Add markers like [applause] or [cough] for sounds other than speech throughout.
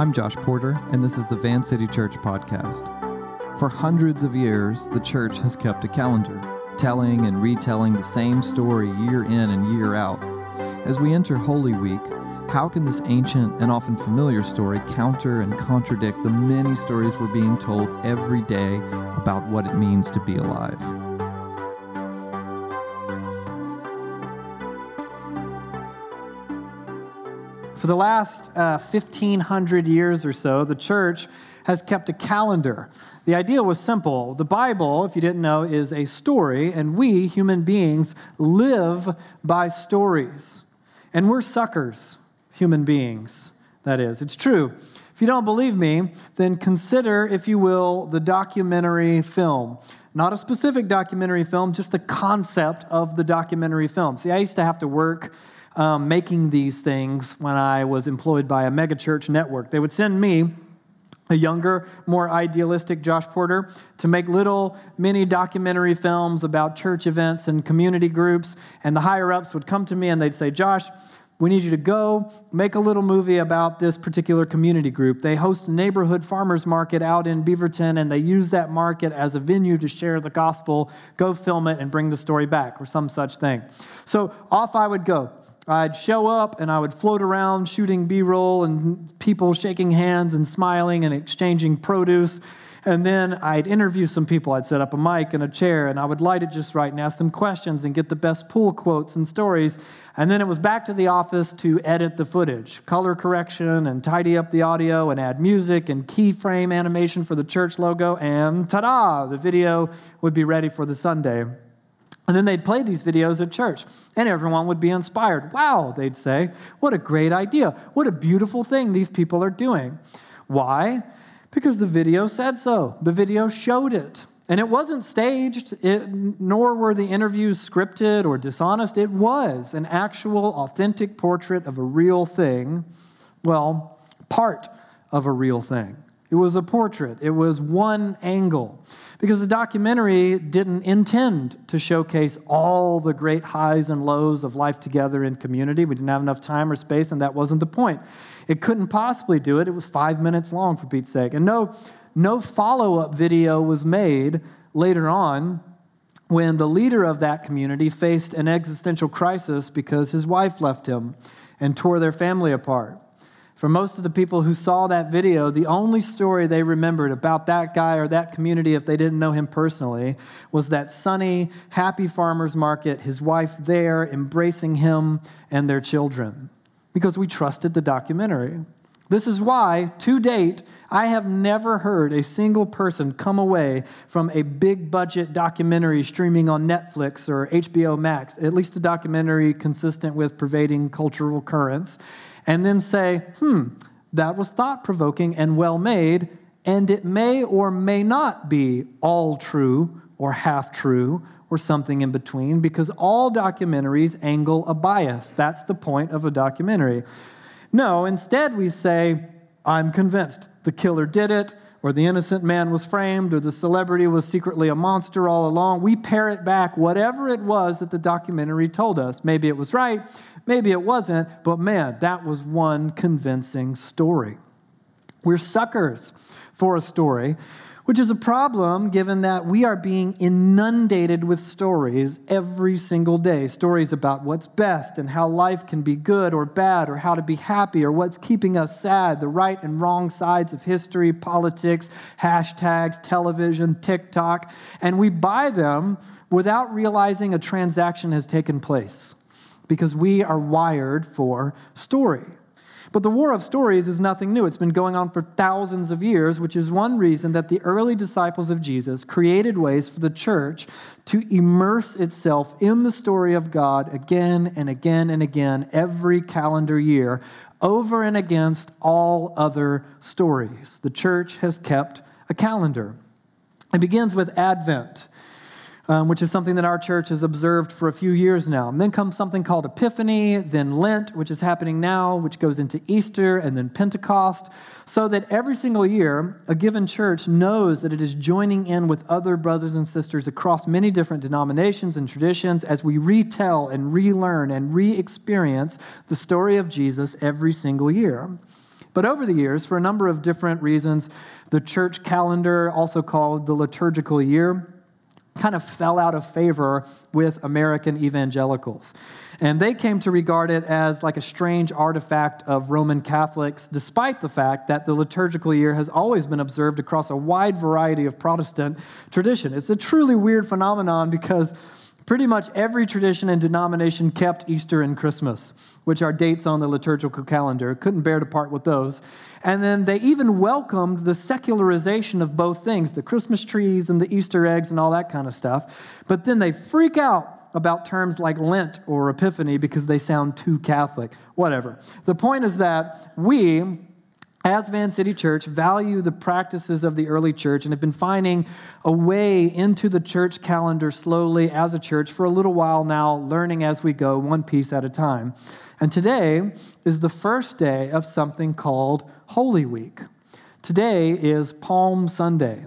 I'm Josh Porter, and this is the Van City Church podcast. For hundreds of years, the church has kept a calendar, telling and retelling the same story year in and year out. As we enter Holy Week, how can this ancient and often familiar story counter and contradict the many stories we're being told every day about what it means to be alive? For the last uh, 1,500 years or so, the church has kept a calendar. The idea was simple. The Bible, if you didn't know, is a story, and we, human beings, live by stories. And we're suckers, human beings, that is. It's true. If you don't believe me, then consider, if you will, the documentary film. Not a specific documentary film, just the concept of the documentary film. See, I used to have to work um, making these things when I was employed by a megachurch network. They would send me a younger, more idealistic Josh Porter to make little mini documentary films about church events and community groups. And the higher ups would come to me and they'd say, Josh, we need you to go make a little movie about this particular community group. They host a neighborhood farmers market out in Beaverton, and they use that market as a venue to share the gospel. Go film it and bring the story back, or some such thing. So off I would go. I'd show up and I would float around shooting B roll and people shaking hands and smiling and exchanging produce. And then I'd interview some people. I'd set up a mic and a chair and I would light it just right and ask them questions and get the best pool quotes and stories. And then it was back to the office to edit the footage, color correction and tidy up the audio and add music and keyframe animation for the church logo. And ta da, the video would be ready for the Sunday. And then they'd play these videos at church, and everyone would be inspired. Wow, they'd say, what a great idea. What a beautiful thing these people are doing. Why? Because the video said so. The video showed it. And it wasn't staged, it, nor were the interviews scripted or dishonest. It was an actual, authentic portrait of a real thing. Well, part of a real thing. It was a portrait, it was one angle. Because the documentary didn't intend to showcase all the great highs and lows of life together in community. We didn't have enough time or space, and that wasn't the point. It couldn't possibly do it. It was five minutes long, for Pete's sake. And no, no follow up video was made later on when the leader of that community faced an existential crisis because his wife left him and tore their family apart. For most of the people who saw that video, the only story they remembered about that guy or that community, if they didn't know him personally, was that sunny, happy farmer's market, his wife there embracing him and their children. Because we trusted the documentary. This is why, to date, I have never heard a single person come away from a big budget documentary streaming on Netflix or HBO Max, at least a documentary consistent with pervading cultural currents, and then say, hmm, that was thought provoking and well made, and it may or may not be all true or half true or something in between because all documentaries angle a bias. That's the point of a documentary. No, instead we say, I'm convinced the killer did it, or the innocent man was framed, or the celebrity was secretly a monster all along. We parrot back whatever it was that the documentary told us. Maybe it was right, maybe it wasn't, but man, that was one convincing story. We're suckers for a story which is a problem given that we are being inundated with stories every single day. Stories about what's best and how life can be good or bad, or how to be happy, or what's keeping us sad, the right and wrong sides of history, politics, hashtags, television, TikTok. And we buy them without realizing a transaction has taken place because we are wired for story. But the war of stories is nothing new. It's been going on for thousands of years, which is one reason that the early disciples of Jesus created ways for the church to immerse itself in the story of God again and again and again every calendar year, over and against all other stories. The church has kept a calendar. It begins with Advent um, which is something that our church has observed for a few years now. And then comes something called Epiphany, then Lent, which is happening now, which goes into Easter, and then Pentecost, so that every single year, a given church knows that it is joining in with other brothers and sisters across many different denominations and traditions as we retell and relearn and re experience the story of Jesus every single year. But over the years, for a number of different reasons, the church calendar, also called the liturgical year, kind of fell out of favor with American evangelicals. And they came to regard it as like a strange artifact of Roman Catholics, despite the fact that the liturgical year has always been observed across a wide variety of Protestant tradition. It's a truly weird phenomenon because pretty much every tradition and denomination kept Easter and Christmas, which are dates on the liturgical calendar. Couldn't bear to part with those. And then they even welcomed the secularization of both things the Christmas trees and the Easter eggs and all that kind of stuff. But then they freak out about terms like Lent or Epiphany because they sound too Catholic. Whatever. The point is that we, as Van City Church, value the practices of the early church and have been finding a way into the church calendar slowly as a church for a little while now, learning as we go, one piece at a time. And today is the first day of something called Holy Week. Today is Palm Sunday.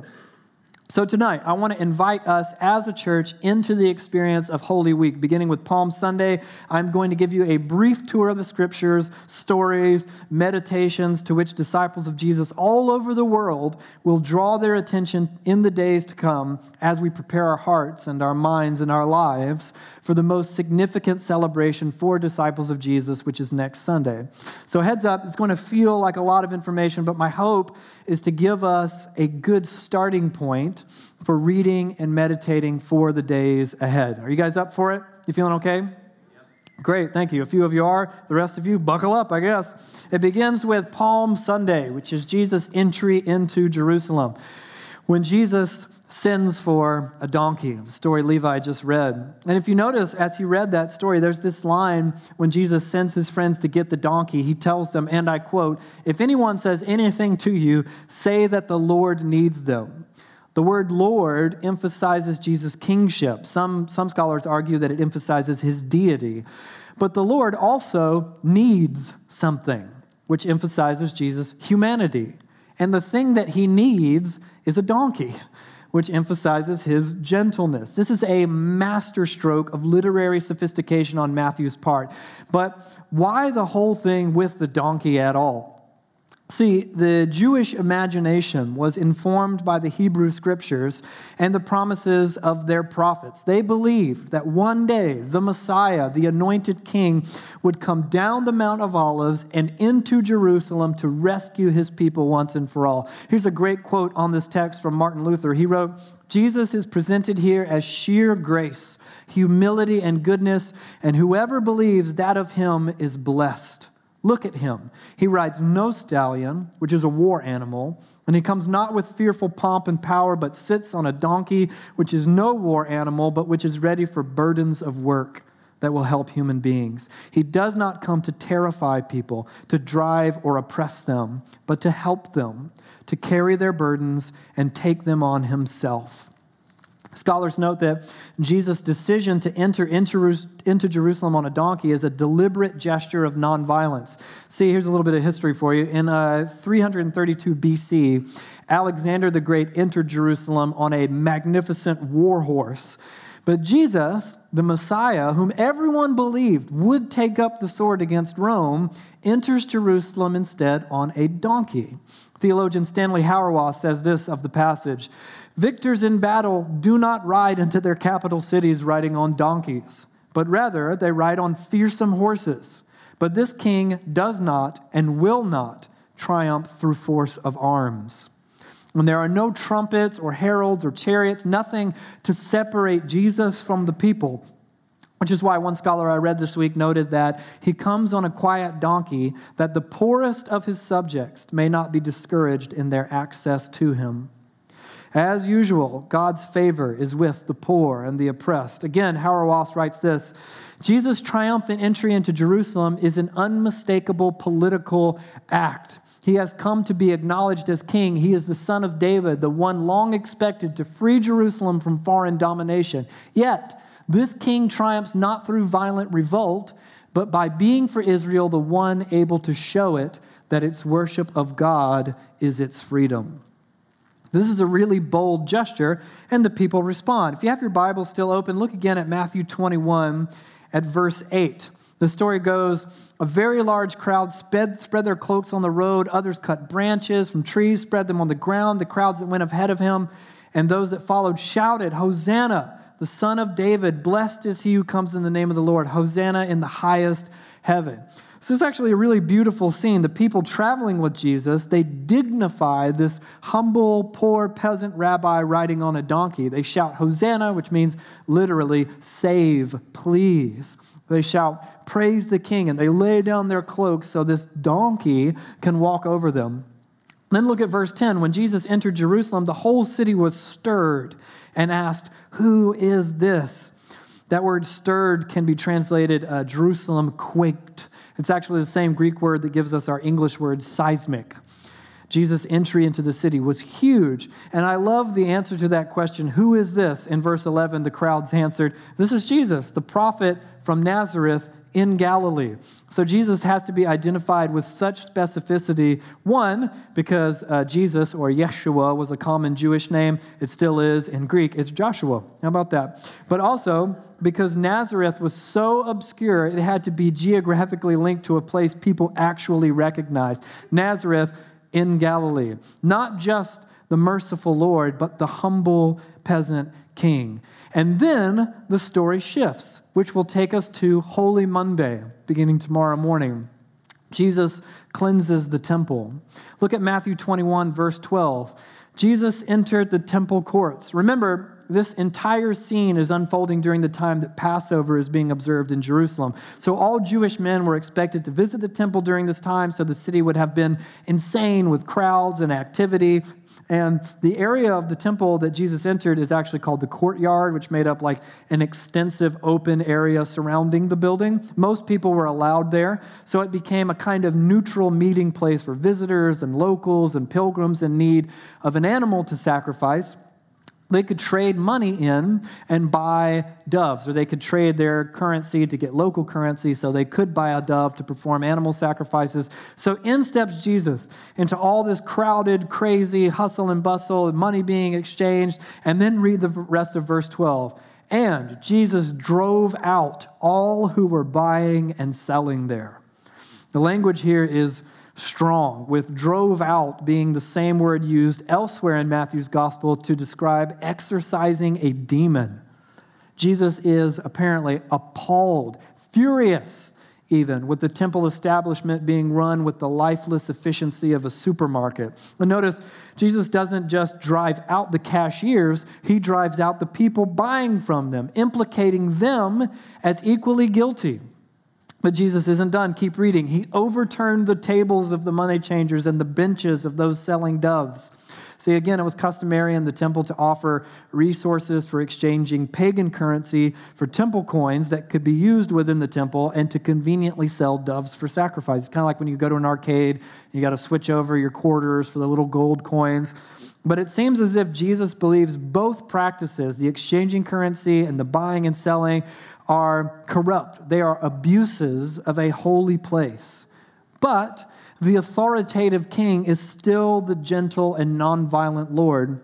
So, tonight, I want to invite us as a church into the experience of Holy Week. Beginning with Palm Sunday, I'm going to give you a brief tour of the scriptures, stories, meditations to which disciples of Jesus all over the world will draw their attention in the days to come as we prepare our hearts and our minds and our lives for the most significant celebration for disciples of Jesus, which is next Sunday. So, heads up, it's going to feel like a lot of information, but my hope is to give us a good starting point for reading and meditating for the days ahead. Are you guys up for it? You feeling okay? Great, thank you. A few of you are. The rest of you, buckle up, I guess. It begins with Palm Sunday, which is Jesus' entry into Jerusalem. When Jesus sends for a donkey, the story Levi just read. And if you notice, as he read that story, there's this line when Jesus sends his friends to get the donkey. He tells them, and I quote, If anyone says anything to you, say that the Lord needs them. The word Lord emphasizes Jesus' kingship. Some, some scholars argue that it emphasizes his deity. But the Lord also needs something, which emphasizes Jesus' humanity. And the thing that he needs is a donkey which emphasizes his gentleness. This is a masterstroke of literary sophistication on Matthew's part. But why the whole thing with the donkey at all? See, the Jewish imagination was informed by the Hebrew scriptures and the promises of their prophets. They believed that one day the Messiah, the anointed king, would come down the Mount of Olives and into Jerusalem to rescue his people once and for all. Here's a great quote on this text from Martin Luther. He wrote, Jesus is presented here as sheer grace, humility, and goodness, and whoever believes that of him is blessed. Look at him. He rides no stallion, which is a war animal, and he comes not with fearful pomp and power, but sits on a donkey, which is no war animal, but which is ready for burdens of work that will help human beings. He does not come to terrify people, to drive or oppress them, but to help them, to carry their burdens and take them on himself. Scholars note that Jesus' decision to enter into Jerusalem on a donkey is a deliberate gesture of nonviolence. See, here's a little bit of history for you. In uh, 332 BC, Alexander the Great entered Jerusalem on a magnificent war horse. But Jesus, the Messiah, whom everyone believed would take up the sword against Rome, enters Jerusalem instead on a donkey. Theologian Stanley Hauerwas says this of the passage Victors in battle do not ride into their capital cities riding on donkeys, but rather they ride on fearsome horses. But this king does not and will not triumph through force of arms. And there are no trumpets or heralds or chariots, nothing to separate Jesus from the people. Which is why one scholar I read this week noted that he comes on a quiet donkey that the poorest of his subjects may not be discouraged in their access to him. As usual, God's favor is with the poor and the oppressed. Again, Hauerwas writes this Jesus' triumphant entry into Jerusalem is an unmistakable political act. He has come to be acknowledged as king. He is the son of David, the one long expected to free Jerusalem from foreign domination. Yet, this king triumphs not through violent revolt, but by being for Israel the one able to show it that its worship of God is its freedom. This is a really bold gesture, and the people respond. If you have your Bible still open, look again at Matthew 21 at verse 8. The story goes a very large crowd spread, spread their cloaks on the road. Others cut branches from trees, spread them on the ground. The crowds that went ahead of him and those that followed shouted, Hosanna, the son of David. Blessed is he who comes in the name of the Lord. Hosanna in the highest heaven. This is actually a really beautiful scene. The people traveling with Jesus, they dignify this humble, poor peasant rabbi riding on a donkey. They shout, Hosanna, which means literally, save, please. They shout, Praise the King, and they lay down their cloaks so this donkey can walk over them. Then look at verse 10. When Jesus entered Jerusalem, the whole city was stirred and asked, Who is this? That word stirred can be translated uh, Jerusalem quaked. It's actually the same Greek word that gives us our English word seismic. Jesus' entry into the city was huge. And I love the answer to that question Who is this? In verse 11, the crowds answered, This is Jesus, the prophet from Nazareth in Galilee. So Jesus has to be identified with such specificity. One, because uh, Jesus or Yeshua was a common Jewish name, it still is in Greek, it's Joshua. How about that? But also because Nazareth was so obscure, it had to be geographically linked to a place people actually recognized. Nazareth in Galilee. Not just the merciful Lord, but the humble peasant king. And then the story shifts, which will take us to Holy Monday, beginning tomorrow morning. Jesus cleanses the temple. Look at Matthew 21, verse 12. Jesus entered the temple courts. Remember, this entire scene is unfolding during the time that Passover is being observed in Jerusalem. So all Jewish men were expected to visit the temple during this time, so the city would have been insane with crowds and activity. And the area of the temple that Jesus entered is actually called the courtyard, which made up like an extensive open area surrounding the building. Most people were allowed there, so it became a kind of neutral meeting place for visitors and locals and pilgrims in need of an animal to sacrifice they could trade money in and buy doves, or they could trade their currency to get local currency, so they could buy a dove to perform animal sacrifices. So in steps Jesus into all this crowded, crazy hustle and bustle, money being exchanged, and then read the rest of verse 12. And Jesus drove out all who were buying and selling there. The language here is strong, with drove out being the same word used elsewhere in Matthew's gospel to describe exorcising a demon. Jesus is apparently appalled, furious even, with the temple establishment being run with the lifeless efficiency of a supermarket. And notice, Jesus doesn't just drive out the cashiers, he drives out the people buying from them, implicating them as equally guilty. But Jesus isn't done. Keep reading. He overturned the tables of the money changers and the benches of those selling doves. See, again, it was customary in the temple to offer resources for exchanging pagan currency for temple coins that could be used within the temple and to conveniently sell doves for sacrifice. It's kind of like when you go to an arcade, you got to switch over your quarters for the little gold coins. But it seems as if Jesus believes both practices, the exchanging currency and the buying and selling, are corrupt, they are abuses of a holy place. But the authoritative king is still the gentle and nonviolent Lord.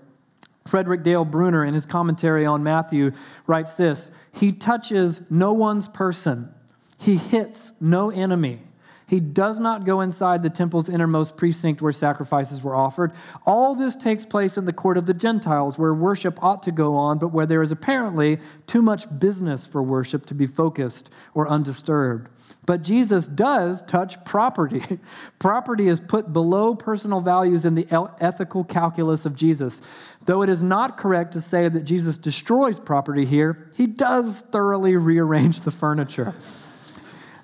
Frederick Dale Bruner, in his commentary on Matthew, writes this He touches no one's person, he hits no enemy. He does not go inside the temple's innermost precinct where sacrifices were offered. All this takes place in the court of the Gentiles, where worship ought to go on, but where there is apparently too much business for worship to be focused or undisturbed. But Jesus does touch property. [laughs] property is put below personal values in the ethical calculus of Jesus. Though it is not correct to say that Jesus destroys property here, he does thoroughly rearrange the furniture.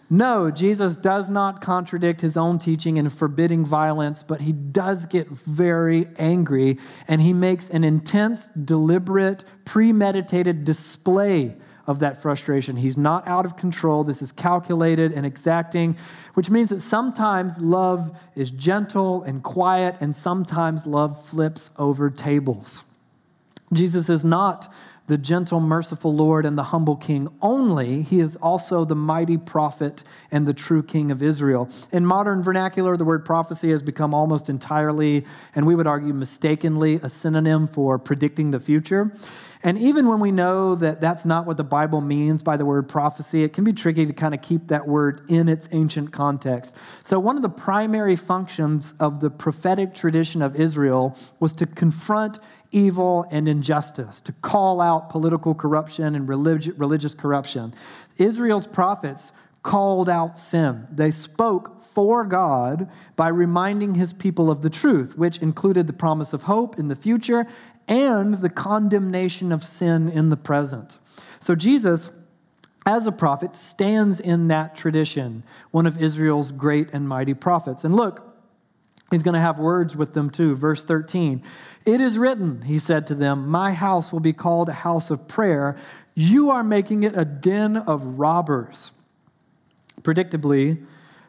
No, Jesus does not contradict his own teaching in forbidding violence, but he does get very angry and he makes an intense, deliberate, premeditated display of that frustration. He's not out of control. This is calculated and exacting, which means that sometimes love is gentle and quiet, and sometimes love flips over tables. Jesus is not the gentle, merciful Lord and the humble king only. He is also the mighty prophet and the true king of Israel. In modern vernacular, the word prophecy has become almost entirely, and we would argue mistakenly, a synonym for predicting the future. And even when we know that that's not what the Bible means by the word prophecy, it can be tricky to kind of keep that word in its ancient context. So, one of the primary functions of the prophetic tradition of Israel was to confront evil and injustice, to call out political corruption and relig- religious corruption. Israel's prophets called out sin. They spoke for God by reminding his people of the truth, which included the promise of hope in the future and the condemnation of sin in the present. So Jesus, as a prophet, stands in that tradition, one of Israel's great and mighty prophets. And look, he's going to have words with them too. Verse 13 It is written, he said to them, My house will be called a house of prayer. You are making it a den of robbers. Predictably,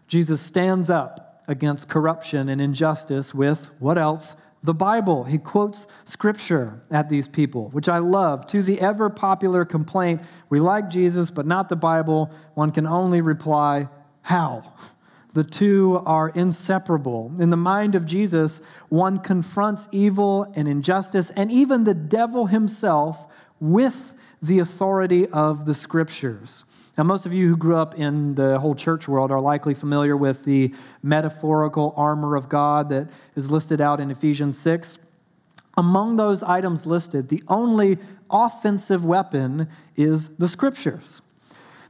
Jesus stands up against corruption and injustice with what else? the Bible. He quotes scripture at these people, which I love. To the ever popular complaint, we like Jesus, but not the Bible, one can only reply, How? The two are inseparable. In the mind of Jesus, one confronts evil and injustice and even the devil himself with the authority of the scriptures. Now, most of you who grew up in the whole church world are likely familiar with the metaphorical armor of God that is listed out in Ephesians 6. Among those items listed, the only offensive weapon is the scriptures.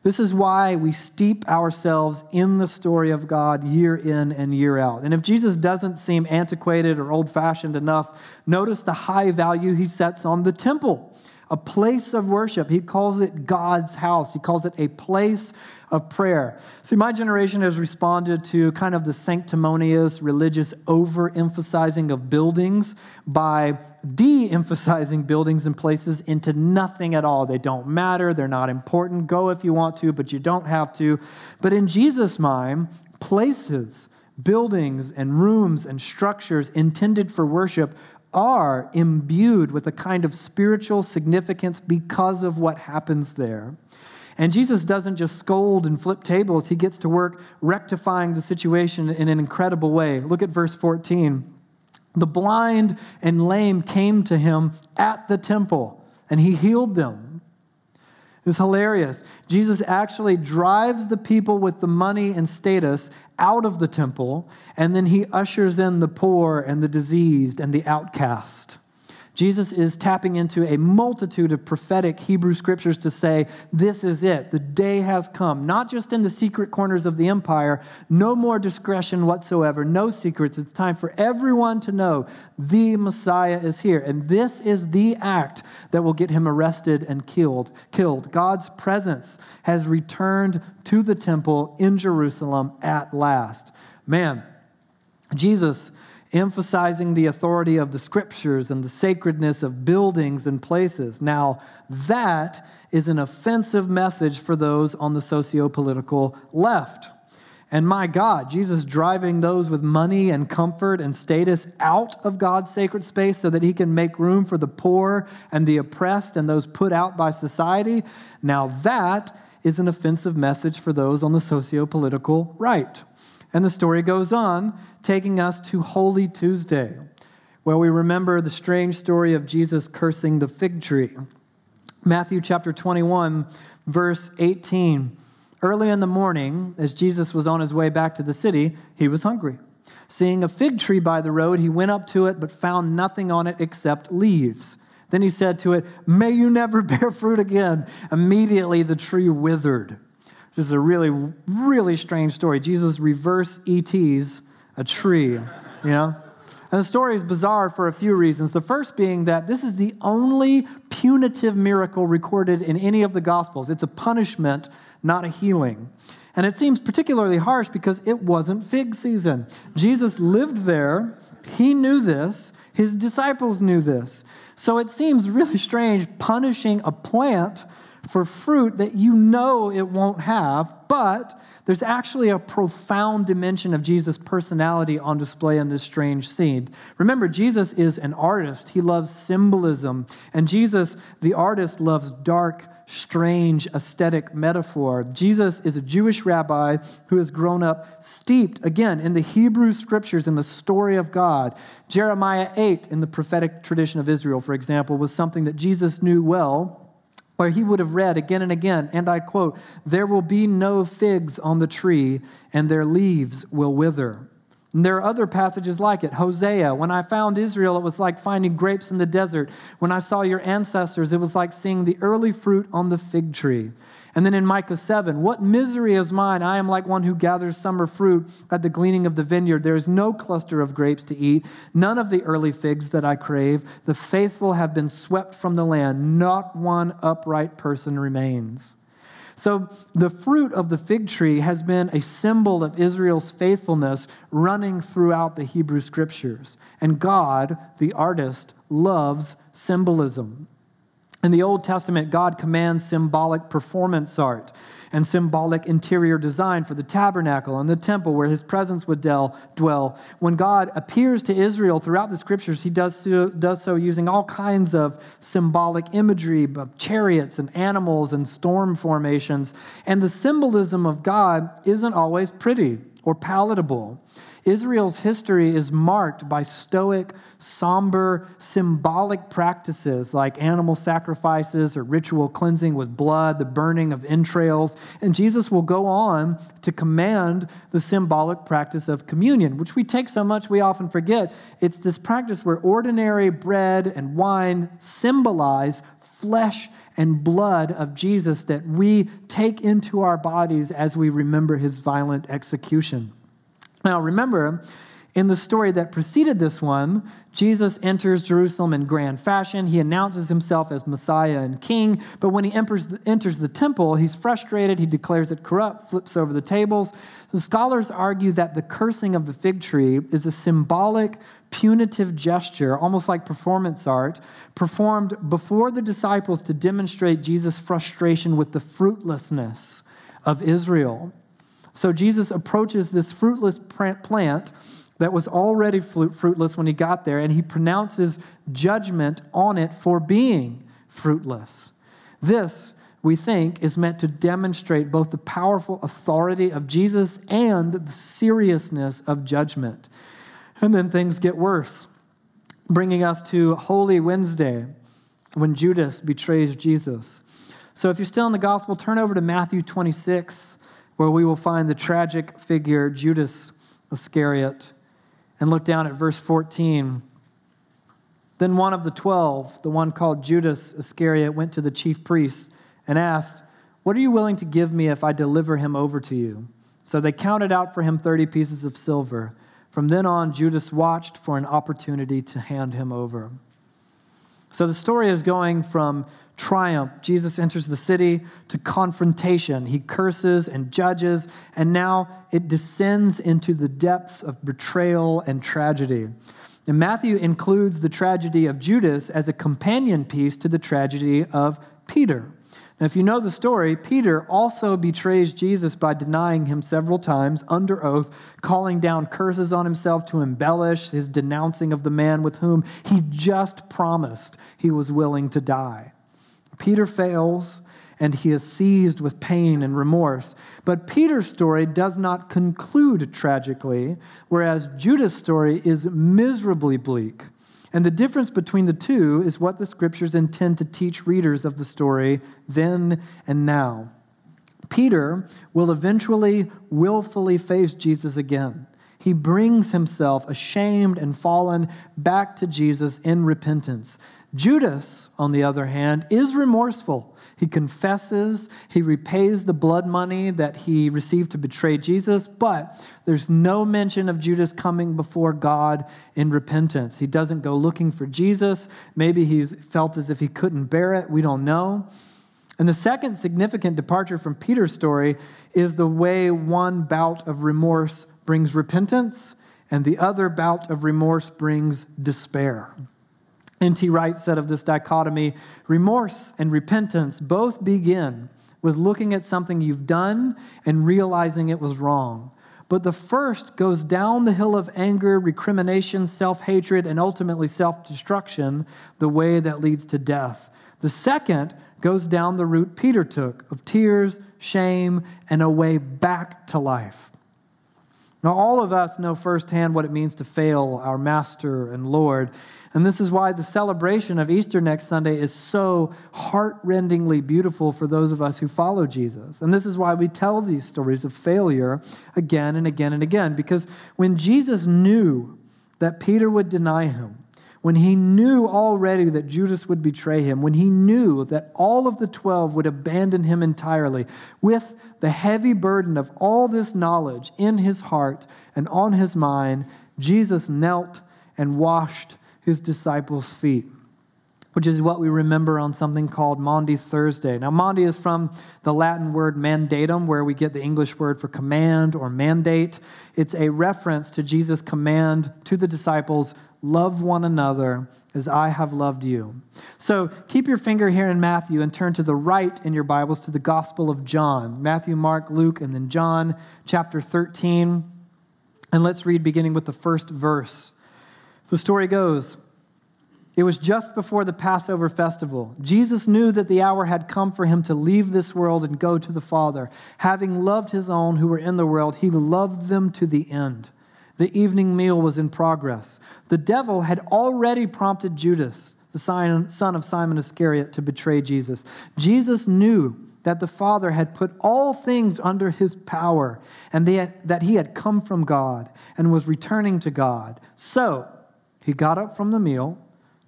This is why we steep ourselves in the story of God year in and year out. And if Jesus doesn't seem antiquated or old fashioned enough, notice the high value he sets on the temple a place of worship. He calls it God's house, he calls it a place of prayer. See, my generation has responded to kind of the sanctimonious religious overemphasizing of buildings by de emphasizing buildings and places into nothing at all. They don't matter, they're not important. Go if you want to, but you don't have to. But in Jesus' mind, places, buildings, and rooms and structures intended for worship are imbued with a kind of spiritual significance because of what happens there. And Jesus doesn't just scold and flip tables, he gets to work rectifying the situation in an incredible way. Look at verse 14. The blind and lame came to him at the temple, and he healed them. It's hilarious. Jesus actually drives the people with the money and status out of the temple, and then he ushers in the poor and the diseased and the outcast. Jesus is tapping into a multitude of prophetic Hebrew scriptures to say, This is it. The day has come. Not just in the secret corners of the empire, no more discretion whatsoever, no secrets. It's time for everyone to know the Messiah is here. And this is the act that will get him arrested and killed. Killed. God's presence has returned to the temple in Jerusalem at last. Man, Jesus emphasizing the authority of the scriptures and the sacredness of buildings and places. Now, that is an offensive message for those on the socio political left. And my God, Jesus driving those with money and comfort and status out of God's sacred space so that he can make room for the poor and the oppressed and those put out by society. Now, that is an offensive message for those on the socio political right. And the story goes on, taking us to Holy Tuesday, where we remember the strange story of Jesus cursing the fig tree. Matthew chapter 21, verse 18. Early in the morning, as Jesus was on his way back to the city, he was hungry. Seeing a fig tree by the road, he went up to it, but found nothing on it except leaves. Then he said to it, May you never [laughs] bear fruit again. Immediately the tree withered. This is a really, really strange story. Jesus reverse ETs a tree, you know? And the story is bizarre for a few reasons. The first being that this is the only punitive miracle recorded in any of the Gospels. It's a punishment, not a healing. And it seems particularly harsh because it wasn't fig season. Jesus lived there, he knew this, his disciples knew this. So it seems really strange punishing a plant for fruit that you know it won't have, but there's actually a profound dimension of Jesus' personality on display in this strange scene. Remember, Jesus is an artist, he loves symbolism, and Jesus, the artist, loves dark strange aesthetic metaphor. Jesus is a Jewish rabbi who has grown up steeped, again, in the Hebrew scriptures, in the story of God. Jeremiah 8, in the prophetic tradition of Israel, for example, was something that Jesus knew well where he would have read again and again, and I quote, There will be no figs on the tree, and their leaves will wither. And there are other passages like it. Hosea, when I found Israel, it was like finding grapes in the desert. When I saw your ancestors, it was like seeing the early fruit on the fig tree. And then in Micah 7, what misery is mine? I am like one who gathers summer fruit at the gleaning of the vineyard. There is no cluster of grapes to eat, none of the early figs that I crave. The faithful have been swept from the land, not one upright person remains. So, the fruit of the fig tree has been a symbol of Israel's faithfulness running throughout the Hebrew scriptures. And God, the artist, loves symbolism. In the Old Testament, God commands symbolic performance art and symbolic interior design for the tabernacle and the temple where his presence would dwell. When God appears to Israel throughout the scriptures, he does so, does so using all kinds of symbolic imagery, of chariots and animals and storm formations. And the symbolism of God isn't always pretty or palatable. Israel's history is marked by stoic, somber, symbolic practices like animal sacrifices or ritual cleansing with blood, the burning of entrails. And Jesus will go on to command the symbolic practice of communion, which we take so much we often forget. It's this practice where ordinary bread and wine symbolize flesh and blood of Jesus that we take into our bodies as we remember his violent execution. Now, remember, in the story that preceded this one, Jesus enters Jerusalem in grand fashion. He announces himself as Messiah and King, but when he enters the, temple, he's frustrated. He declares it corrupt, flips over the tables. The scholars argue that the cursing of the fig tree is a symbolic, punitive gesture, almost like performance art, performed before the disciples to demonstrate Jesus' frustration with the fruitlessness of Israel. So Jesus approaches this fruitless plant that was already fruitless when he got there, and he pronounces judgment on it for being fruitless. This, we think, is meant to demonstrate both the powerful authority of Jesus and the seriousness of judgment. And then things get worse, bringing us to Holy Wednesday when Judas betrays Jesus. So if you're still in the gospel, turn over to Matthew 26 where we will find the tragic figure Judas Iscariot. And look down at verse 14. Then one of the twelve, the one called Judas Iscariot, went to the chief priests and asked, What are you willing to give me if I deliver him over to you? So they counted out for him 30 pieces of silver. From then on, Judas watched for an opportunity to hand him over. So the story is going from triumph. Jesus enters the city to confrontation. He curses and judges, and now it descends into the depths of betrayal and tragedy. And Matthew includes the tragedy of Judas as a companion piece to the tragedy of Peter. Now, if you know the story, Peter also betrays Jesus by denying him several times under oath, calling down curses on himself to embellish his denouncing of the man with whom he just promised he was willing to die. Peter fails and he is seized with pain and remorse. But Peter's story does not conclude tragically, whereas Judas' story is miserably bleak. And the difference between the two is what the scriptures intend to teach readers of the story then and now. Peter will eventually willfully face Jesus again. He brings himself, ashamed and fallen, back to Jesus in repentance. Judas, on the other hand, is remorseful. He confesses, he repays the blood money that he received to betray Jesus, but there's no mention of Judas coming before God in repentance. He doesn't go looking for Jesus. Maybe he's felt as if he couldn't bear it. We don't know. And the second significant departure from Peter's story is the way one bout of remorse brings repentance and the other bout of remorse brings despair. N.T. Wright said of this dichotomy remorse and repentance both begin with looking at something you've done and realizing it was wrong. But the first goes down the hill of anger, recrimination, self hatred, and ultimately self destruction, the way that leads to death. The second goes down the route Peter took of tears, shame, and a way back to life. Now, all of us know firsthand what it means to fail our Master and Lord. And this is why the celebration of Easter next Sunday is so heartrendingly beautiful for those of us who follow Jesus. And this is why we tell these stories of failure again and again and again. Because when Jesus knew that Peter would deny him, when he knew already that Judas would betray him, when he knew that all of the 12 would abandon him entirely, with the heavy burden of all this knowledge in his heart and on his mind, Jesus knelt and washed his disciples' feet which is what we remember on something called Maundy Thursday. Now, Maundy is from the Latin word mandatum, where we get the English word for command or mandate. It's a reference to Jesus' command to the disciples love one another as I have loved you. So keep your finger here in Matthew and turn to the right in your Bibles to the Gospel of John Matthew, Mark, Luke, and then John chapter 13. And let's read beginning with the first verse. The story goes, it was just before the Passover festival. Jesus knew that the hour had come for him to leave this world and go to the Father. Having loved his own who were in the world, he loved them to the end. The evening meal was in progress. The devil had already prompted Judas, the son of Simon Iscariot, to betray Jesus. Jesus knew that the Father had put all things under his power and that he had come from God and was returning to God. So he got up from the meal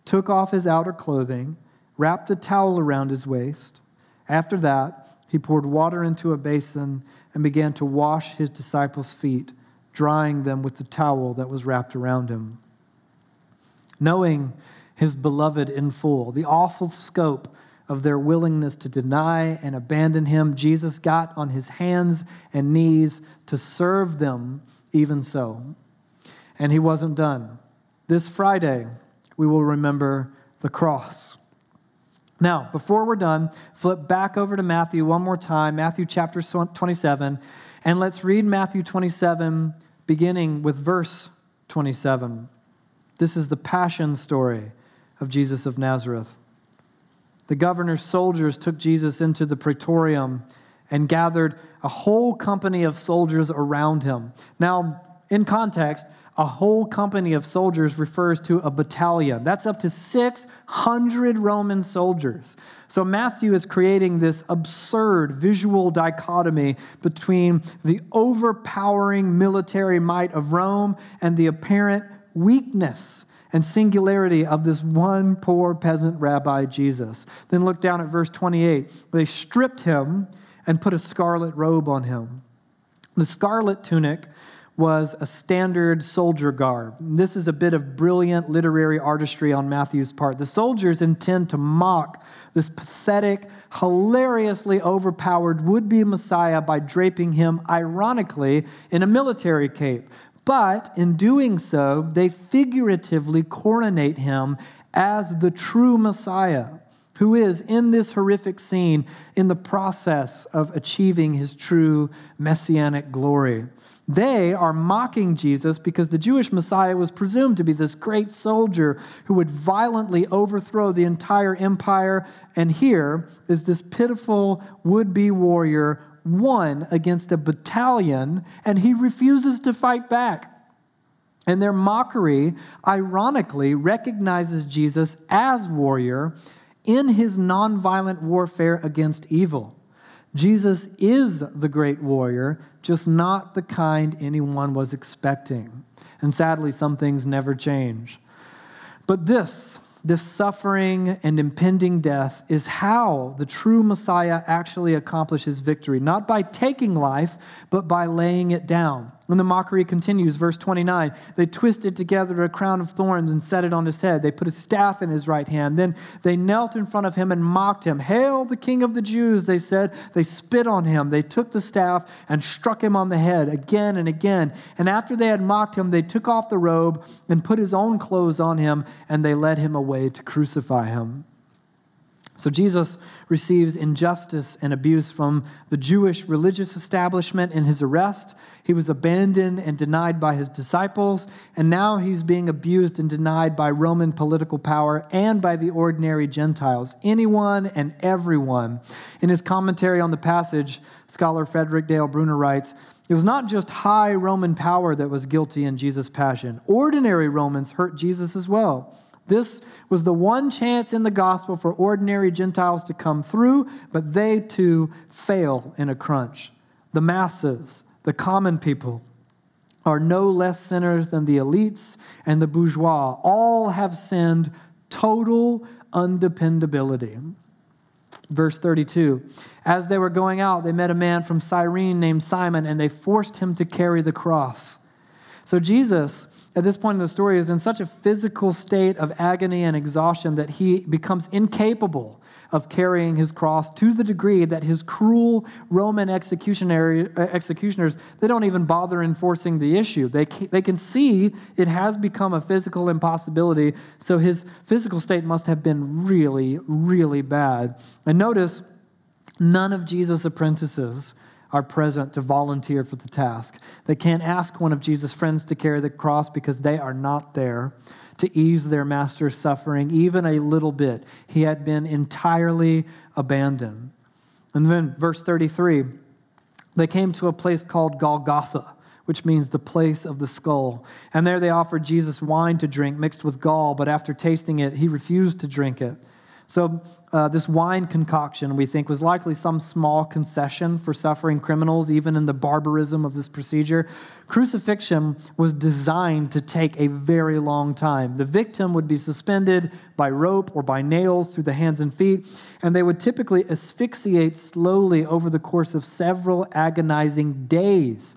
took off his outer clothing, wrapped a towel around his waist. After that, he poured water into a basin and began to wash his disciples' feet, drying them with the towel that was wrapped around him. Knowing his beloved in full, the awful scope of their willingness to deny and abandon him, Jesus got on his hands and knees to serve them even so. And he wasn't done. This Friday, we will remember the cross. Now, before we're done, flip back over to Matthew one more time, Matthew chapter 27, and let's read Matthew 27, beginning with verse 27. This is the passion story of Jesus of Nazareth. The governor's soldiers took Jesus into the praetorium and gathered a whole company of soldiers around him. Now, in context, a whole company of soldiers refers to a battalion. That's up to 600 Roman soldiers. So Matthew is creating this absurd visual dichotomy between the overpowering military might of Rome and the apparent weakness and singularity of this one poor peasant rabbi, Jesus. Then look down at verse 28. They stripped him and put a scarlet robe on him. The scarlet tunic was a standard soldier garb. This is a bit of brilliant literary artistry on Matthew's part. The soldiers intend to mock this pathetic, hilariously overpowered would be Messiah by draping him, ironically, in a military cape. But in doing so, they figuratively coronate him as the true Messiah who is in this horrific scene in the process of achieving his true messianic glory. They are mocking Jesus because the Jewish Messiah was presumed to be this great soldier who would violently overthrow the entire empire. And here is this pitiful would be warrior, one against a battalion, and he refuses to fight back. And their mockery, ironically, recognizes Jesus as warrior in his nonviolent warfare against evil. Jesus is the great warrior, just not the kind anyone was expecting. And sadly, some things never change. But this, this suffering and impending death, is how the true Messiah actually accomplishes victory, not by taking life, but by laying it down. And the mockery continues, verse 29. They twisted together a crown of thorns and set it on his head. They put a staff in his right hand. Then they knelt in front of him and mocked him. Hail, the King of the Jews, they said. They spit on him. They took the staff and struck him on the head again and again. And after they had mocked him, they took off the robe and put his own clothes on him, and they led him away to crucify him. So Jesus receives injustice and abuse from the Jewish religious establishment in his arrest. He was abandoned and denied by his disciples, and now he's being abused and denied by Roman political power and by the ordinary Gentiles, anyone and everyone. In his commentary on the passage, scholar Frederick Dale Bruner writes, it was not just high Roman power that was guilty in Jesus' passion. Ordinary Romans hurt Jesus as well. This was the one chance in the gospel for ordinary Gentiles to come through, but they too fail in a crunch. The masses, the common people, are no less sinners than the elites and the bourgeois. All have sinned total undependability. Verse 32 As they were going out, they met a man from Cyrene named Simon, and they forced him to carry the cross. So Jesus at this point in the story is in such a physical state of agony and exhaustion that he becomes incapable of carrying his cross to the degree that his cruel Roman eh, executioners they don't even bother enforcing the issue. They they can see it has become a physical impossibility, so his physical state must have been really really bad. And notice none of Jesus' apprentices are present to volunteer for the task. They can't ask one of Jesus' friends to carry the cross because they are not there to ease their master's suffering even a little bit. He had been entirely abandoned. And then, verse 33 they came to a place called Golgotha, which means the place of the skull. And there they offered Jesus wine to drink mixed with gall, but after tasting it, he refused to drink it. So, uh, this wine concoction, we think, was likely some small concession for suffering criminals, even in the barbarism of this procedure. Crucifixion was designed to take a very long time. The victim would be suspended by rope or by nails through the hands and feet, and they would typically asphyxiate slowly over the course of several agonizing days.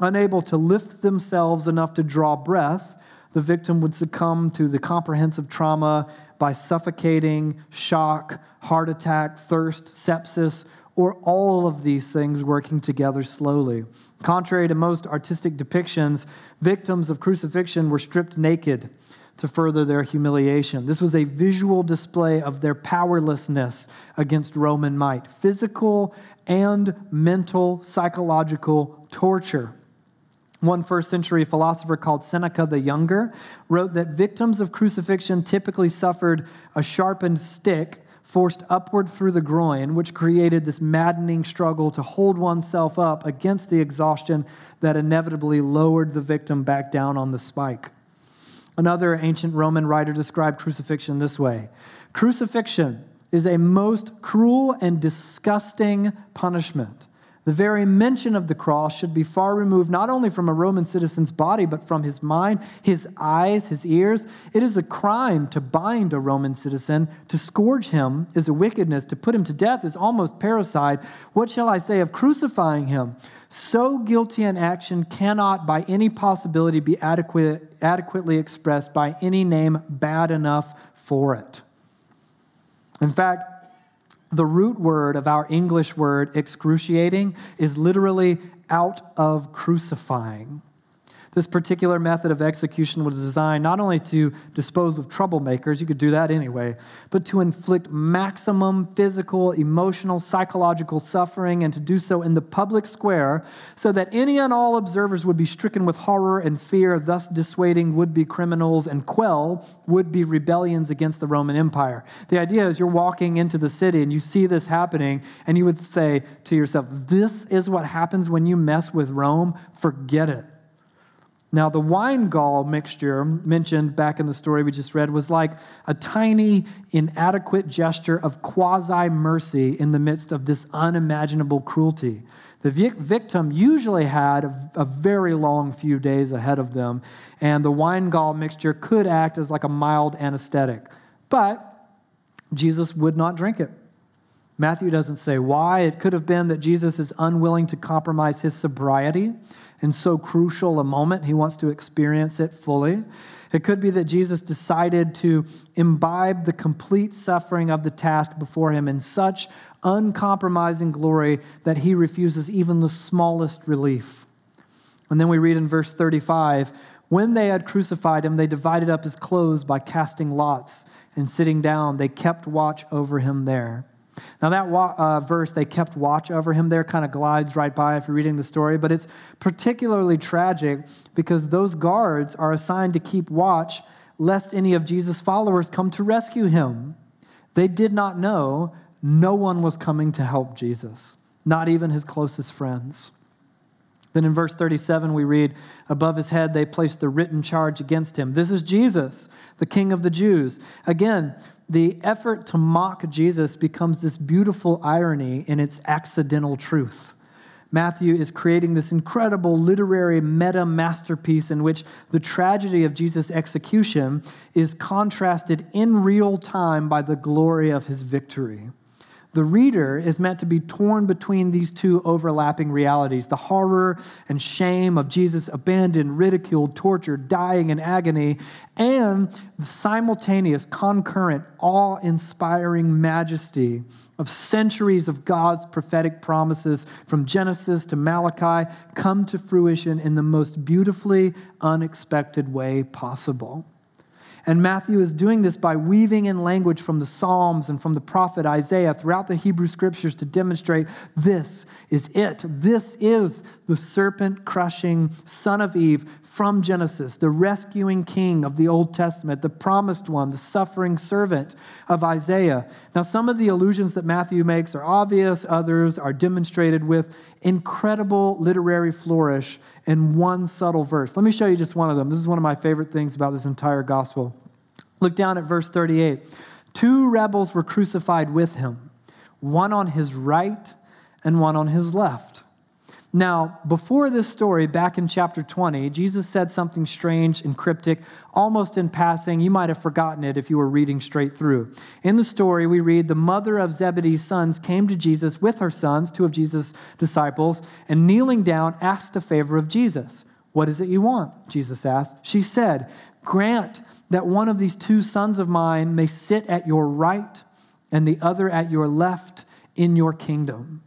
Unable to lift themselves enough to draw breath, the victim would succumb to the comprehensive trauma by suffocating, shock, heart attack, thirst, sepsis, or all of these things working together slowly. Contrary to most artistic depictions, victims of crucifixion were stripped naked to further their humiliation. This was a visual display of their powerlessness against Roman might, physical and mental, psychological torture. One first century philosopher called Seneca the Younger wrote that victims of crucifixion typically suffered a sharpened stick forced upward through the groin, which created this maddening struggle to hold oneself up against the exhaustion that inevitably lowered the victim back down on the spike. Another ancient Roman writer described crucifixion this way Crucifixion is a most cruel and disgusting punishment the very mention of the cross should be far removed not only from a Roman citizen's body, but from his mind, his eyes, his ears. It is a crime to bind a Roman citizen. To scourge him is a wickedness. To put him to death is almost parricide. What shall I say of crucifying him? So guilty an action cannot by any possibility be adequate, adequately expressed by any name bad enough for it. In fact, the root word of our English word excruciating is literally out of crucifying. This particular method of execution was designed not only to dispose of troublemakers, you could do that anyway, but to inflict maximum physical, emotional, psychological suffering and to do so in the public square so that any and all observers would be stricken with horror and fear, thus dissuading would be criminals and quell would be rebellions against the Roman Empire. The idea is you're walking into the city and you see this happening, and you would say to yourself, This is what happens when you mess with Rome? Forget it. Now, the wine gall mixture mentioned back in the story we just read was like a tiny, inadequate gesture of quasi mercy in the midst of this unimaginable cruelty. The victim usually had a, very long few days ahead of them, and the wine gall mixture could act as like a mild anesthetic. But Jesus would not drink it. Matthew doesn't say why. It could have been that Jesus is unwilling to compromise his sobriety in so crucial a moment. He wants to experience it fully. It could be that Jesus decided to imbibe the complete suffering of the task before him in such uncompromising glory that he refuses even the smallest relief. And then we read in verse 35 when they had crucified him, they divided up his clothes by casting lots, and sitting down, they kept watch over him there. Now, that uh, verse, they kept watch over him there, kind of glides right by if you're reading the story, but it's particularly tragic because those guards are assigned to keep watch lest any of Jesus' followers come to rescue him. They did not know no one was coming to help Jesus, not even his closest friends. Then in verse 37, we read, Above his head they placed the written charge against him. This is Jesus, the King of the Jews. Again, the effort to mock Jesus becomes this beautiful irony in its accidental truth. Matthew is creating this incredible literary meta masterpiece in which the tragedy of Jesus' execution is contrasted in real time by the glory of his victory. The reader is meant to be torn between these two overlapping realities the horror and shame of Jesus abandoned, ridiculed, tortured, dying in agony, and the simultaneous, concurrent, awe inspiring majesty of centuries of God's prophetic promises from Genesis to Malachi come to fruition in the most beautifully unexpected way possible. And Matthew is doing this by weaving in language from the Psalms and from the prophet Isaiah throughout the Hebrew scriptures to demonstrate this is it. This is the serpent crushing son of Eve from Genesis, the rescuing king of the Old Testament, the promised one, the suffering servant of Isaiah. Now, some of the allusions that Matthew makes are obvious, others are demonstrated with incredible literary flourish in one subtle verse. Let me show you just one of them. This is one of my favorite things about this entire gospel. Look down at verse 38. Two rebels were crucified with him, one on his right and one on his left. Now, before this story, back in chapter 20, Jesus said something strange and cryptic, almost in passing. You might have forgotten it if you were reading straight through. In the story, we read the mother of Zebedee's sons came to Jesus with her sons, two of Jesus' disciples, and kneeling down, asked a favor of Jesus. What is it you want? Jesus asked. She said, Grant that one of these two sons of mine may sit at your right and the other at your left in your kingdom.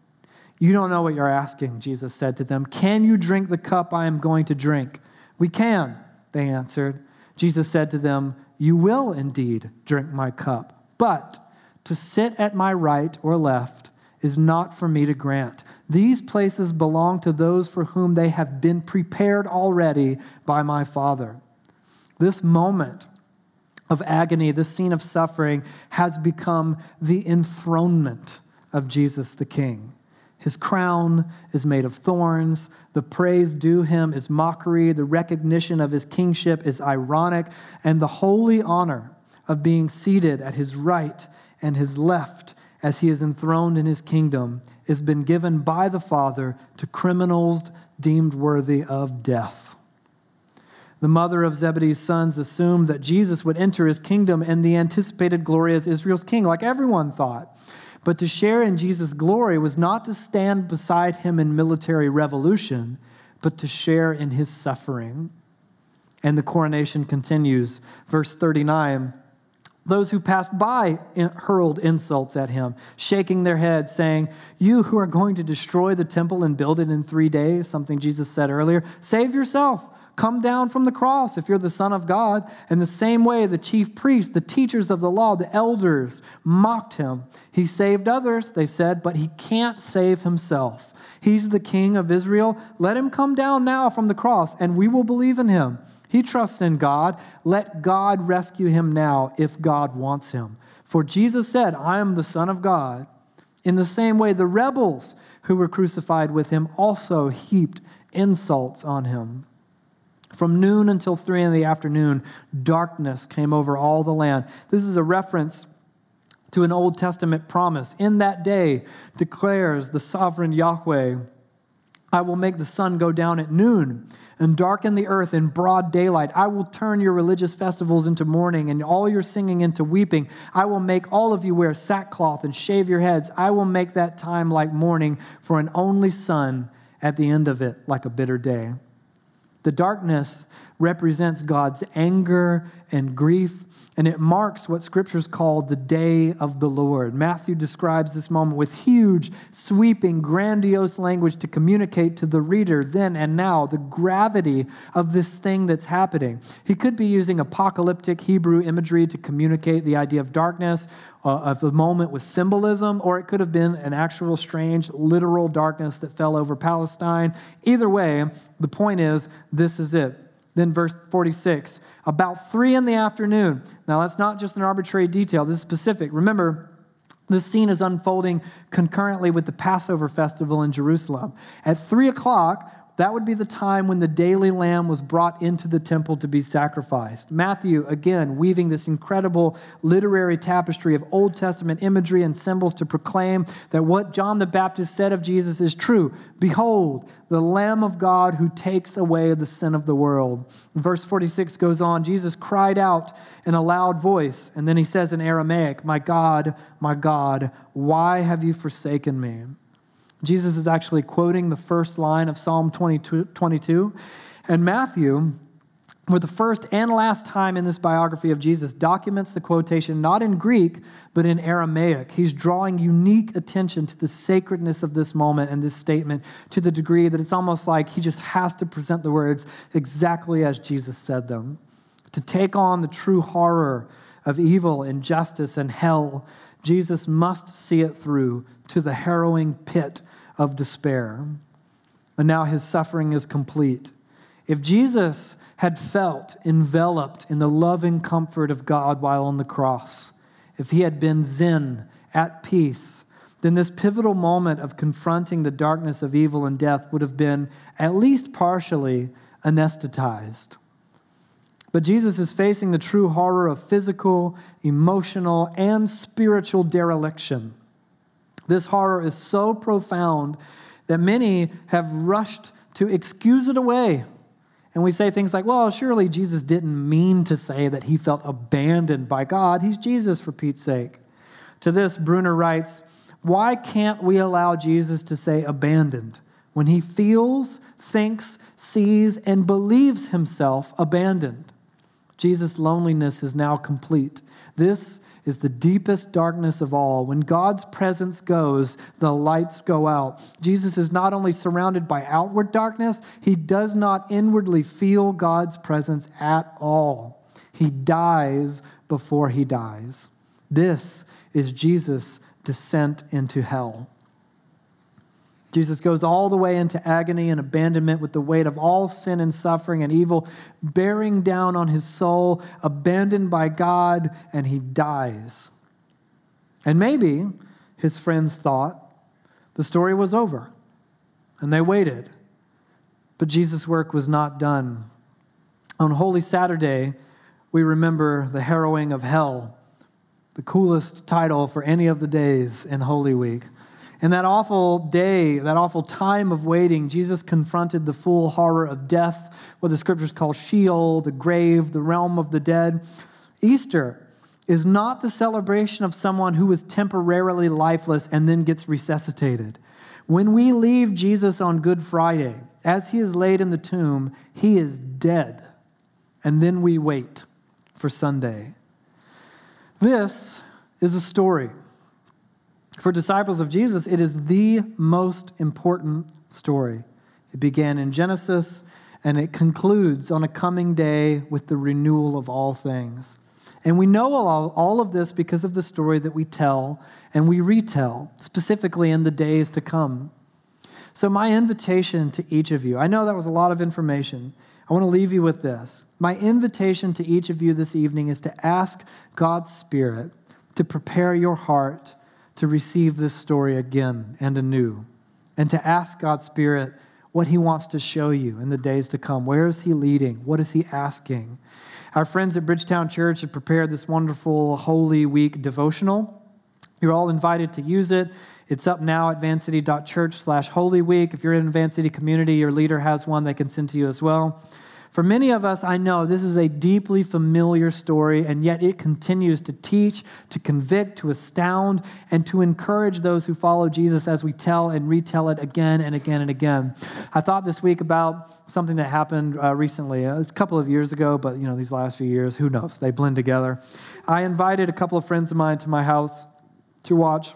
You don't know what you're asking, Jesus said to them. Can you drink the cup I am going to drink? We can, they answered. Jesus said to them, You will indeed drink my cup, but to sit at my right or left is not for me to grant. These places belong to those for whom they have been prepared already by my Father. This moment of agony, this scene of suffering, has become the enthronement of Jesus the King. His crown is made of thorns. The praise due him is mockery. The recognition of his kingship is ironic. And the holy honor of being seated at his right and his left as he is enthroned in his kingdom has been given by the Father to criminals deemed worthy of death. The mother of Zebedee's sons assumed that Jesus would enter his kingdom in the anticipated glory as Israel's king, like everyone thought. But to share in Jesus' glory was not to stand beside him in military revolution, but to share in his suffering. And the coronation continues. Verse 39 Those who passed by hurled insults at him, shaking their heads, saying, You who are going to destroy the temple and build it in three days, something Jesus said earlier, save yourself. Come down from the cross if you're the Son of God. In the same way, the chief priests, the teachers of the law, the elders mocked him. He saved others, they said, but he can't save himself. He's the king of Israel. Let him come down now from the cross, and we will believe in him. He trusts in God. Let God rescue him now if God wants him. For Jesus said, I am the Son of God. In the same way, the rebels who were crucified with him also heaped insults on him. From noon until three in the afternoon, darkness came over all the land. This is a reference to an Old Testament promise. In that day, declares the sovereign Yahweh, I will make the sun go down at noon and darken the earth in broad daylight. I will turn your religious festivals into mourning and all your singing into weeping. I will make all of you wear sackcloth and shave your heads. I will make that time like mourning for an only son at the end of it, like a bitter day. The darkness represents God's anger and grief and it marks what scriptures call the day of the Lord. Matthew describes this moment with huge, sweeping, grandiose language to communicate to the reader then and now the gravity of this thing that's happening. He could be using apocalyptic Hebrew imagery to communicate the idea of darkness, uh, of the moment with symbolism, or it could have been an actual strange, literal darkness that fell over Palestine. Either way, the point is this is it. Then, verse 46, about three in the afternoon. Now, that's not just an arbitrary detail, this is specific. Remember, this scene is unfolding concurrently with the Passover festival in Jerusalem. At three o'clock, that would be the time when the daily lamb was brought into the temple to be sacrificed. Matthew, again, weaving this incredible literary tapestry of Old Testament imagery and symbols to proclaim that what John the Baptist said of Jesus is true. Behold, the Lamb of God who takes away the sin of the world. Verse 46 goes on Jesus cried out in a loud voice, and then he says in Aramaic, My God, my God, why have you forsaken me? Jesus is actually quoting the first line of Psalm 22, 22. And Matthew, for the first and last time in this biography of Jesus, documents the quotation not in Greek, but in Aramaic. He's drawing unique attention to the sacredness of this moment and this statement to the degree that it's almost like he just has to present the words exactly as Jesus said them. To take on the true horror of evil, injustice, and hell, Jesus must see it through to the harrowing pit of despair. And now his suffering is complete. If Jesus had felt enveloped in the loving comfort of God while on the cross, if he had been zen, at peace, then this pivotal moment of confronting the darkness of evil and death would have been at least partially anesthetized. But Jesus is facing the true horror of physical, emotional, and spiritual dereliction. This horror is so profound that many have rushed to excuse it away. And we say things like, well, surely Jesus didn't mean to say that he felt abandoned by God. He's Jesus, for Pete's sake. To this, Bruner writes, why can't we allow Jesus to say abandoned when he feels, thinks, sees, and believes himself abandoned? Jesus' loneliness is now complete. This is the deepest darkness of all. When God's presence goes, the lights go out. Jesus is not only surrounded by outward darkness, he does not inwardly feel God's presence at all. He dies before he dies. This is Jesus' descent into hell. Jesus goes all the way into agony and abandonment with the weight of all sin and suffering and evil bearing down on his soul, abandoned by God, and he dies. And maybe his friends thought the story was over, and they waited. But Jesus' work was not done. On Holy Saturday, we remember the harrowing of hell, the coolest title for any of the days in Holy Week. In that awful day, that awful time of waiting, Jesus confronted the full horror of death, what the scriptures call Sheol, the grave, the realm of the dead. Easter is not the celebration of someone who is temporarily lifeless and then gets resuscitated. When we leave Jesus on Good Friday, as he is laid in the tomb, he is dead. And then we wait for Sunday. This is a story for disciples of Jesus, it is the most important story. It began in Genesis and it concludes on a coming day with the renewal of all things. And we know all, of this because of the story that we tell and we retell, specifically in the days to come. So, my invitation to each of you, I know that was a lot of information. I want to leave you with this. My invitation to each of you this evening is to ask God's Spirit to prepare your heart to receive this story again and anew, and to ask God's Spirit what He wants to show you in the days to come. Where is He leading? What is He asking? Our friends at Bridgetown Church have prepared this wonderful Holy Week devotional. You're all invited to use it. It's up now at vancity.church slash Holy Week. If you're in Van City community, your leader has one they can send to you as well. For many of us, I know this is a deeply familiar story, and yet it continues to teach, to convict, to astound, and to encourage those who follow Jesus as we tell and retell it again and again and again. I thought this week about something that happened uh, recently. Uh, couple of years ago, but you know, these last few years, who knows? They blend together. I invited a couple of friends of mine to my house to watch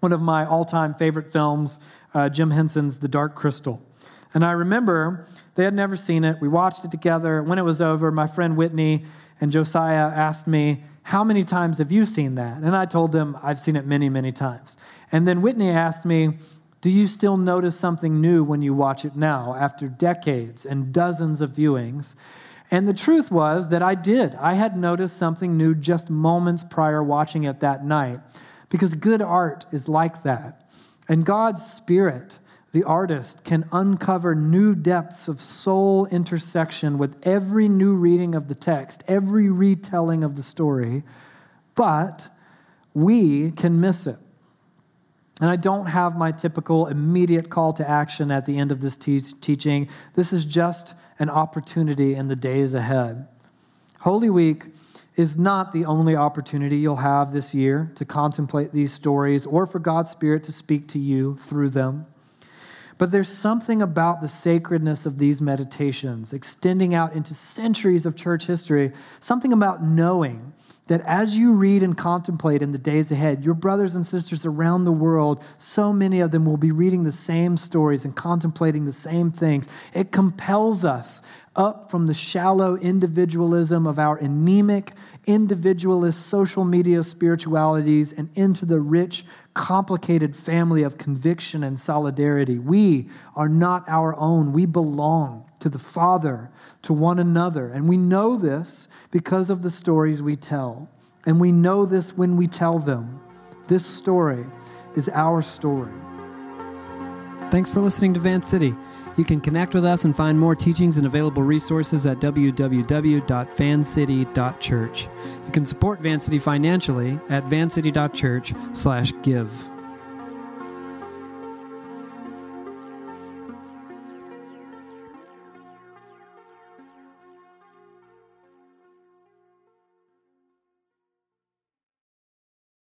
one of my all time favorite films, uh, Jim Henson's The Dark Crystal. And I remember they had never seen it. We watched it together. When it was over, my friend Whitney and Josiah asked me, How many times have you seen that? And I told them, I've seen it many, many times. And then Whitney asked me, Do you still notice something new when you watch it now, after decades and dozens of viewings? And the truth was that I did. I had noticed something new just moments prior watching it that night. Because good art is like that. And God's Spirit the artist can uncover new depths of soul intersection with every new reading of the text, every retelling of the story, but we can miss it. And I don't have my typical immediate call to action at the end of this te- teaching. This is just an opportunity in the days ahead. Holy Week is not the only opportunity you'll have this year to contemplate these stories or for God's Spirit to speak to you through them. But there's something about the sacredness of these meditations, extending out into centuries of church history, something about knowing that as you read and contemplate in the days ahead, your brothers and sisters around the world, so many of them will be reading the same stories and contemplating the same things. It compels us up from the shallow individualism of our anemic, individualist social media spiritualities and into the rich, complicated family of conviction and solidarity. We are not our own. We belong to the Father, to one another. And we know this because of the stories we tell. And we know this when we tell them. This story is our story. Thanks for listening to Van City. You can connect with us and find more teachings and available resources at www.vancity.church. You can support Van City financially at vancity.church/give.